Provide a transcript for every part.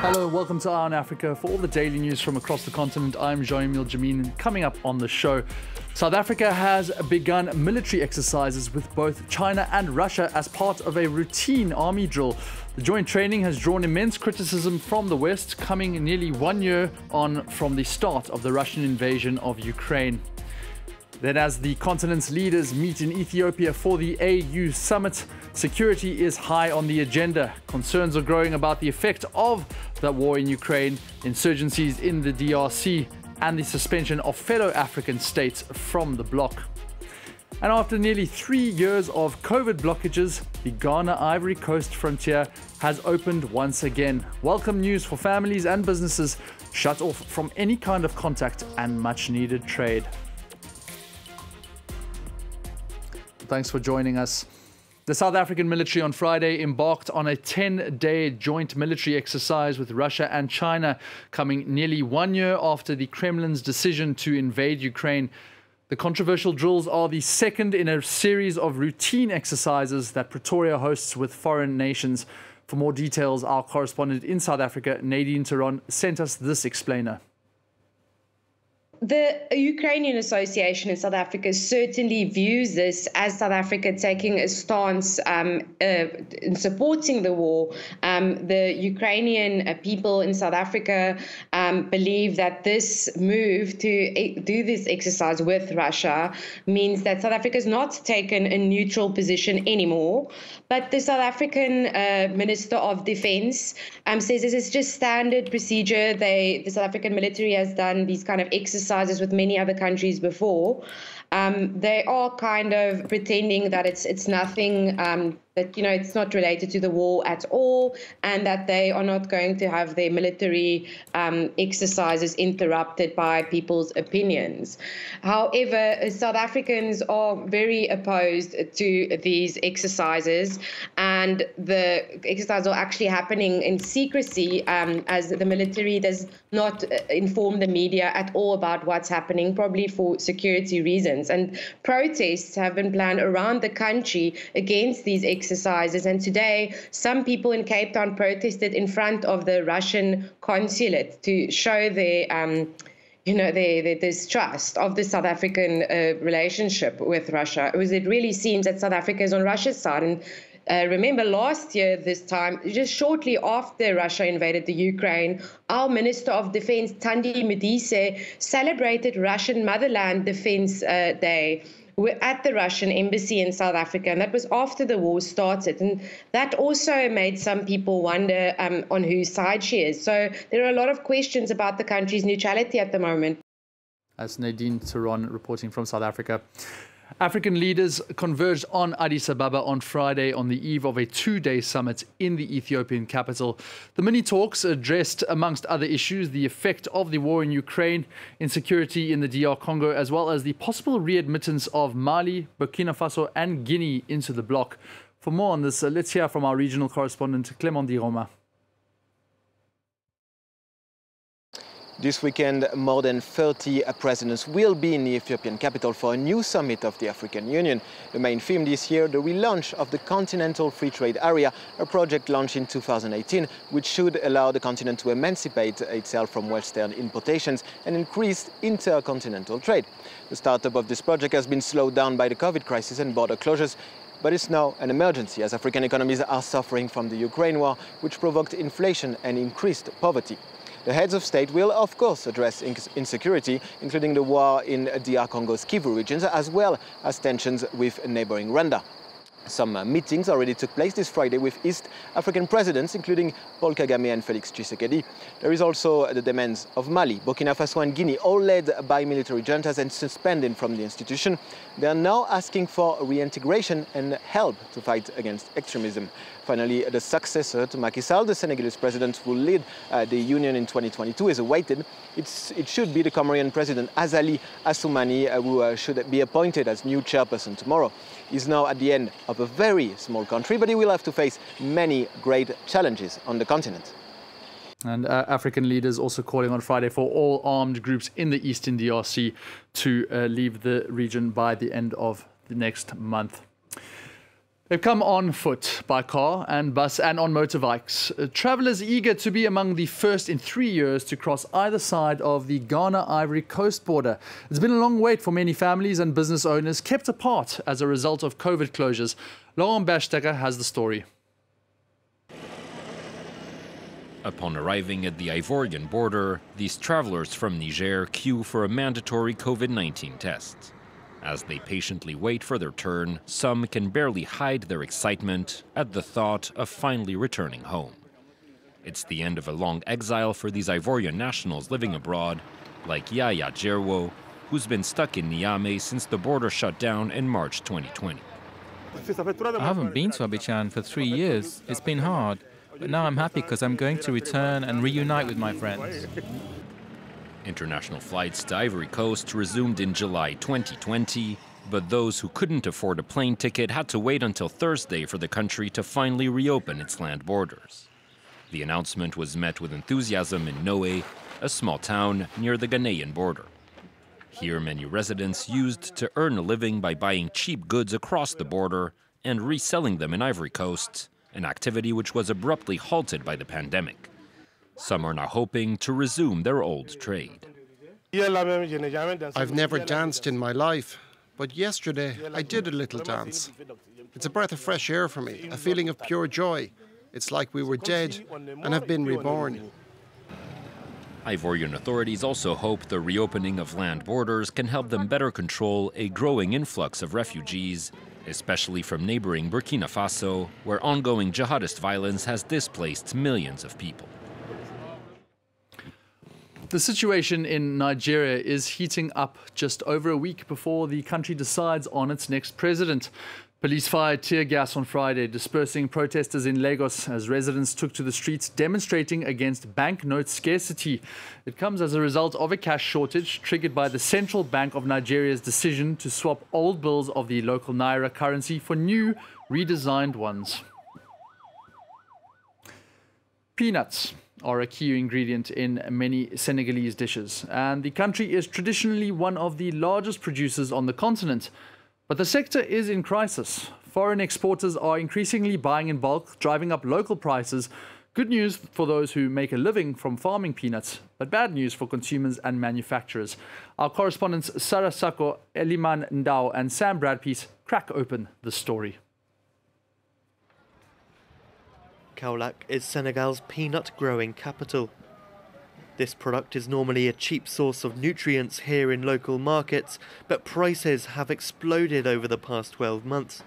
Hello, welcome to Eye on Africa. For all the daily news from across the continent, I'm Jean-Emile Jammine. Coming up on the show, South Africa has begun military exercises with both China and Russia as part of a routine army drill. The joint training has drawn immense criticism from the West, coming nearly one year on from the start of the Russian invasion of Ukraine. Then, as the continent's leaders meet in Ethiopia for the AU summit, security is high on the agenda. Concerns are growing about the effect of the war in Ukraine, insurgencies in the DRC, and the suspension of fellow African states from the bloc. And after nearly three years of COVID blockages, the Ghana Ivory Coast frontier has opened once again. Welcome news for families and businesses shut off from any kind of contact and much needed trade. Thanks for joining us. The South African military on Friday embarked on a 10 day joint military exercise with Russia and China, coming nearly one year after the Kremlin's decision to invade Ukraine. The controversial drills are the second in a series of routine exercises that Pretoria hosts with foreign nations. For more details, our correspondent in South Africa, Nadine Theron, sent us this explainer. The Ukrainian Association in South Africa certainly views this as South Africa taking a stance um, uh, in supporting the war. Um, the Ukrainian uh, people in South Africa um, believe that this move to do this exercise with Russia means that South Africa has not taken a neutral position anymore. But the South African uh, Minister of Defense um, says this is just standard procedure. They, the South African military has done these kind of exercises with many other countries before. Um, they are kind of pretending that it's it's nothing um, that you know it's not related to the war at all, and that they are not going to have their military um, exercises interrupted by people's opinions. However, South Africans are very opposed to these exercises, and the exercises are actually happening in secrecy, um, as the military does not uh, inform the media at all about what's happening, probably for security reasons. And protests have been planned around the country against these exercises exercises. And today, some people in Cape Town protested in front of the Russian consulate to show their. Um, you know, the, distrust of the South African uh, relationship with Russia. It, was, it really seems that South Africa is on Russia's side. And uh, remember last year, this time, just shortly after Russia invaded the Ukraine, our Minister of Defense, Thandi Modise, celebrated Russian Motherland Defense uh, Day were at the Russian embassy in South Africa, and that was after the war started. And that also made some people wonder um, on whose side she is. So there are a lot of questions about the country's neutrality at the moment. As Nadine Theron reporting from South Africa. African leaders converged on Addis Ababa on Friday on the eve of a two day summit in the Ethiopian capital. The mini talks addressed, amongst other issues, the effect of the war in Ukraine, insecurity in the DR Congo, as well as the possible readmittance of Mali, Burkina Faso, and Guinea into the bloc. For more on this, let's hear from our regional correspondent, Clement Di Roma. This weekend, more than 30 presidents will be in the Ethiopian capital for a new summit of the African Union. The main theme this year, the relaunch of the Continental Free Trade Area, a project launched in 2018, which should allow the continent to emancipate itself from Western importations and increase intercontinental trade. The startup of this project has been slowed down by the COVID crisis and border closures, but it's now an emergency as African economies are suffering from the Ukraine war, which provoked inflation and increased poverty. The heads of state will, of course, address insecurity, including the war in DR Congo's Kivu regions, as well as tensions with neighboring Rwanda. Some uh, meetings already took place this Friday with East African presidents, including Paul Kagame and Felix Tshisekedi. There is also the demands of Mali, Burkina Faso and Guinea, all led by military juntas and suspended from the institution. They are now asking for reintegration and help to fight against extremism. Finally, the successor to Macky Sall, the Senegalese president who will lead uh, the union in 2022, is awaited. It's, it should be the Comorian president, Azali Assoumani, uh, who uh, should be appointed as new chairperson tomorrow. He's now at the end of a very small country, but he will have to face many great challenges on the continent. And uh, African leaders also calling on Friday for all armed groups in the eastern DRC to uh, leave the region by the end of the next month. They've come on foot, by car and bus, and on motorbikes. Uh, travelers eager to be among the first in three years to cross either side of the Ghana Ivory Coast border. It's been a long wait for many families and business owners kept apart as a result of COVID closures. Laurent Berstecker has the story. Upon arriving at the Ivorian border, these travelers from Niger queue for a mandatory COVID 19 test. As they patiently wait for their turn, some can barely hide their excitement at the thought of finally returning home. It's the end of a long exile for these Ivorian nationals living abroad, like Yaya Jerwo, who's been stuck in Niamey since the border shut down in March 2020. I haven't been to Abidjan for three years. It's been hard. But now I'm happy because I'm going to return and reunite with my friends. International flights to Ivory Coast resumed in July 2020, but those who couldn't afford a plane ticket had to wait until Thursday for the country to finally reopen its land borders. The announcement was met with enthusiasm in Noe, a small town near the Ghanaian border. Here, many residents used to earn a living by buying cheap goods across the border and reselling them in Ivory Coast, an activity which was abruptly halted by the pandemic. Some are now hoping to resume their old trade. I've never danced in my life, but yesterday I did a little dance. It's a breath of fresh air for me, a feeling of pure joy. It's like we were dead and have been reborn. Ivorian authorities also hope the reopening of land borders can help them better control a growing influx of refugees, especially from neighboring Burkina Faso, where ongoing jihadist violence has displaced millions of people. The situation in Nigeria is heating up just over a week before the country decides on its next president. Police fired tear gas on Friday, dispersing protesters in Lagos as residents took to the streets demonstrating against banknote scarcity. It comes as a result of a cash shortage triggered by the Central Bank of Nigeria's decision to swap old bills of the local naira currency for new, redesigned ones. Peanuts are a key ingredient in many Senegalese dishes, and the country is traditionally one of the largest producers on the continent. But the sector is in crisis. Foreign exporters are increasingly buying in bulk, driving up local prices. Good news for those who make a living from farming peanuts, but bad news for consumers and manufacturers. Our correspondents Sarah Sako, Eliman Ndao, and Sam Bradpiece crack open the story. Kaolack is Senegal's peanut growing capital. This product is normally a cheap source of nutrients here in local markets, but prices have exploded over the past 12 months.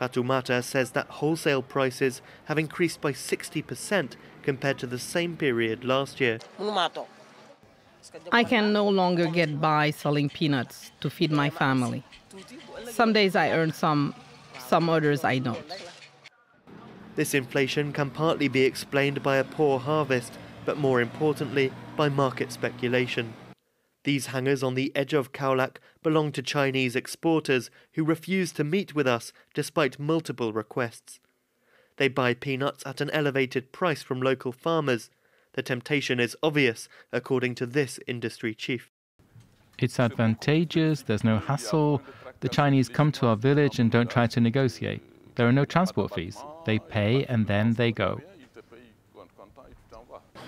Fatoumata says that wholesale prices have increased by 60% compared to the same period last year. I can no longer get by selling peanuts to feed my family. Some days I earn some, some others I don't. This inflation can partly be explained by a poor harvest, but more importantly, by market speculation. These hangars on the edge of Kaolack belong to Chinese exporters who refuse to meet with us despite multiple requests. They buy peanuts at an elevated price from local farmers. The temptation is obvious, according to this industry chief. It's advantageous, there's no hassle. The Chinese come to our village and don't try to negotiate. There are no transport fees. They pay and then they go.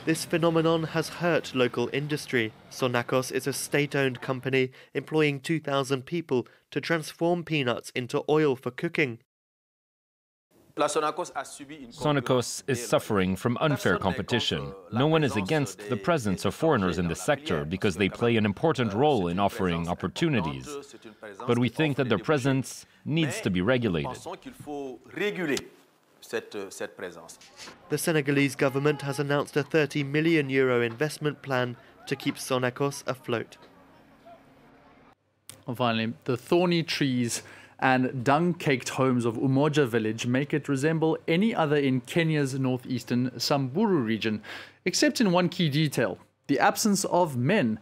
This phenomenon has hurt local industry. Sonacos is a state owned company employing 2,000 people to transform peanuts into oil for cooking. Sonacos is suffering from unfair competition. No one is against the presence of foreigners in the sector because they play an important role in offering opportunities. But we think that their presence needs to be regulated. The Senegalese government has announced a 30 million euro investment plan to keep Sonacos afloat. And finally, the thorny trees and dung-caked homes of Umoja village make it resemble any other in Kenya's northeastern Samburu region, except in one key detail, the absence of men.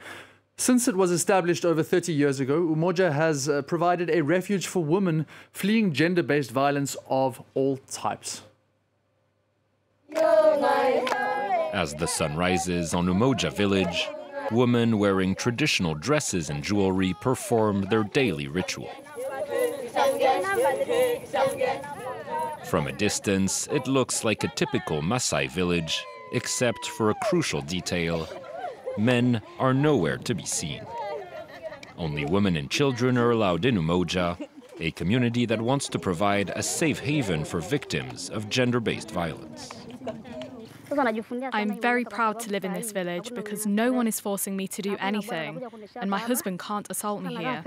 Since it was established over 30 years ago, Umoja has uh, provided a refuge for women fleeing gender-based violence of all types. As the sun rises on Umoja village, women wearing traditional dresses and jewelry perform their daily ritual. From a distance, it looks like a typical Maasai village, except for a crucial detail men are nowhere to be seen. Only women and children are allowed in Umoja, a community that wants to provide a safe haven for victims of gender based violence. I'm very proud to live in this village because no one is forcing me to do anything, and my husband can't assault me here.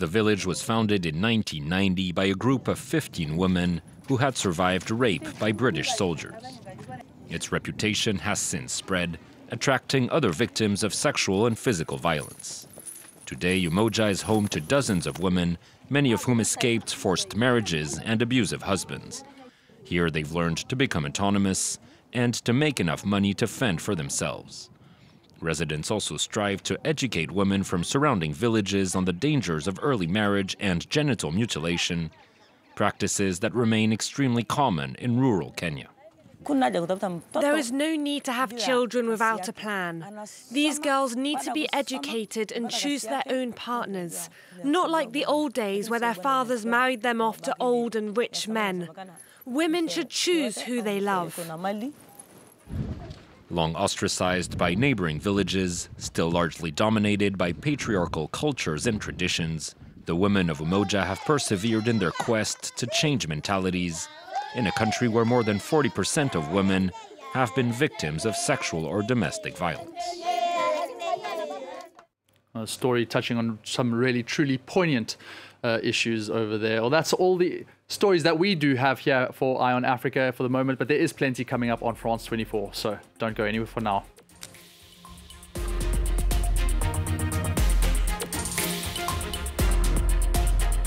The village was founded in 1990 by a group of 15 women who had survived rape by British soldiers. Its reputation has since spread, attracting other victims of sexual and physical violence. Today, Umoja is home to dozens of women, many of whom escaped forced marriages and abusive husbands. Here, they've learned to become autonomous and to make enough money to fend for themselves. Residents also strive to educate women from surrounding villages on the dangers of early marriage and genital mutilation, practices that remain extremely common in rural Kenya. There is no need to have children without a plan. These girls need to be educated and choose their own partners, not like the old days where their fathers married them off to old and rich men. Women should choose who they love. Long ostracized by neighboring villages, still largely dominated by patriarchal cultures and traditions, the women of Umoja have persevered in their quest to change mentalities in a country where more than 40% of women have been victims of sexual or domestic violence. A story touching on some really truly poignant uh, issues over there. Well, that's all the stories that we do have here for Eye on Africa for the moment, but there is plenty coming up on France 24, so don't go anywhere for now.